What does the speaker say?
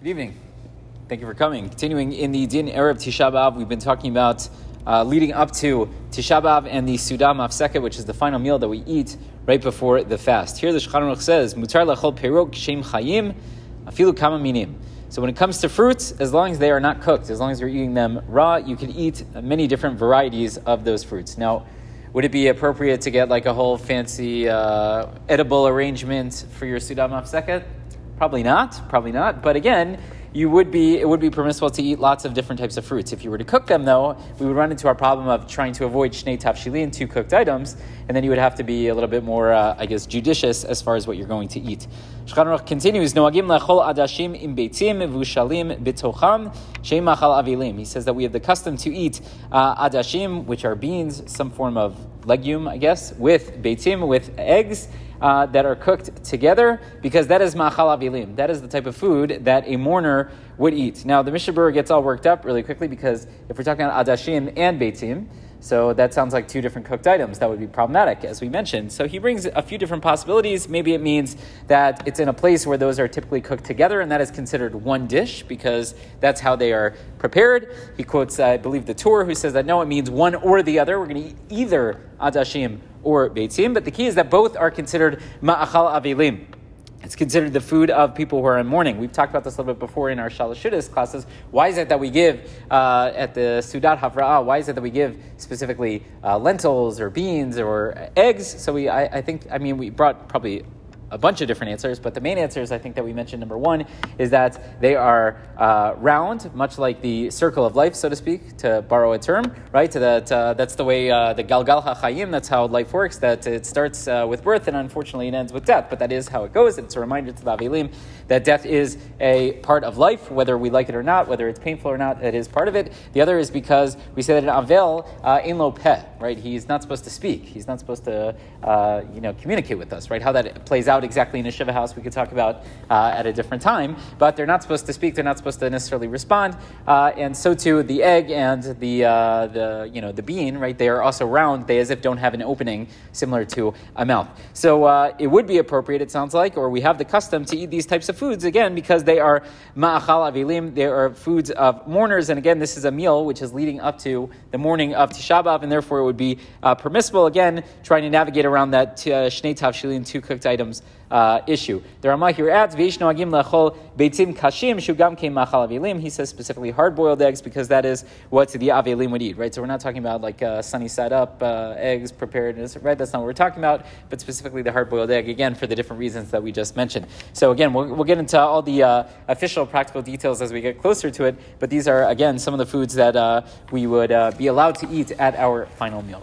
Good evening. Thank you for coming. Continuing in the Din Erev Tisha B'Av, we've been talking about uh, leading up to Tisha B'Av and the Suda Mafseket, which is the final meal that we eat right before the fast. Here the Shulchan Aruch says, Mutar lachol perok shem chayim afilu kama minim. So when it comes to fruits, as long as they are not cooked, as long as you're eating them raw, you can eat many different varieties of those fruits. Now, would it be appropriate to get like a whole fancy uh, edible arrangement for your Suda Mafseket? Probably not. Probably not. But again, you would be it would be permissible to eat lots of different types of fruits. If you were to cook them, though, we would run into our problem of trying to avoid shnei tavshilin, two cooked items, and then you would have to be a little bit more, uh, I guess, judicious as far as what you're going to eat. Shulchan continues, Noagim lechol adashim im beitzim vushalim bitocham sheim machal avilim. He says that we have the custom to eat uh, adashim, which are beans, some form of legume, I guess, with beitzim, with eggs uh, that are cooked together because that is ma'achal avilim. That is the type of food that a mourner would eat. Now, the Mishnah gets all worked up really quickly because if we're talking about adashim and beitzim, so that sounds like two different cooked items. That would be problematic, as we mentioned. So he brings a few different possibilities. Maybe it means that it's in a place where those are typically cooked together, and that is considered one dish because that's how they are prepared. He quotes, I believe, the Torah, who says that no, it means one or the other. We're going to eat either adashim or beitzim, but the key is that both are considered ma'achal avilim. It's considered the food of people who are in mourning. We've talked about this a little bit before in our Shalashudas classes. Why is it that we give uh, at the Sudat Havra'ah, why is it that we give specifically uh, lentils or beans or eggs? So we, I, I think, I mean, we brought probably a bunch of different answers, but the main answers I think that we mentioned number one is that they are uh, round, much like the circle of life, so to speak, to borrow a term, right? That uh, that's the way uh, the Galgal HaChayim, that's how life works. That it starts uh, with birth and unfortunately it ends with death, but that is how it goes. It's a reminder to the Avilim that death is a part of life, whether we like it or not, whether it's painful or not. It is part of it. The other is because we say that an Avel uh, in lo peh, right? He's not supposed to speak. He's not supposed to, uh, you know, communicate with us, right? How that plays out exactly in a Shiva house, we could talk about uh, at a different time. But they're not supposed to speak, they're not supposed to necessarily respond. Uh, and so too, the egg and the, uh, the, you know, the bean, right, they are also round. They as if don't have an opening similar to a mouth. So uh, it would be appropriate, it sounds like, or we have the custom to eat these types of foods, again, because they are ma'achal avilim, they are foods of mourners. And again, this is a meal which is leading up to the morning of Tisha B'Av, and therefore it would be uh, permissible, again, trying to navigate around that uh, shnei tavshilin, two cooked items uh, issue. The Ramah here adds, Vishnu agim lechol beitzim kashim shugam machal avilim. He says specifically hard boiled eggs because that is what the avilim would eat, right? So we're not talking about like uh, sunny side up uh, eggs prepared, right? That's not what we're talking about, but specifically the hard boiled egg, again, for the different reasons that we just mentioned. So again, we'll, we'll get into all the uh, official practical details as we get closer to it, but these are, again, some of the foods that uh, we would uh, be allowed to eat at our final meal.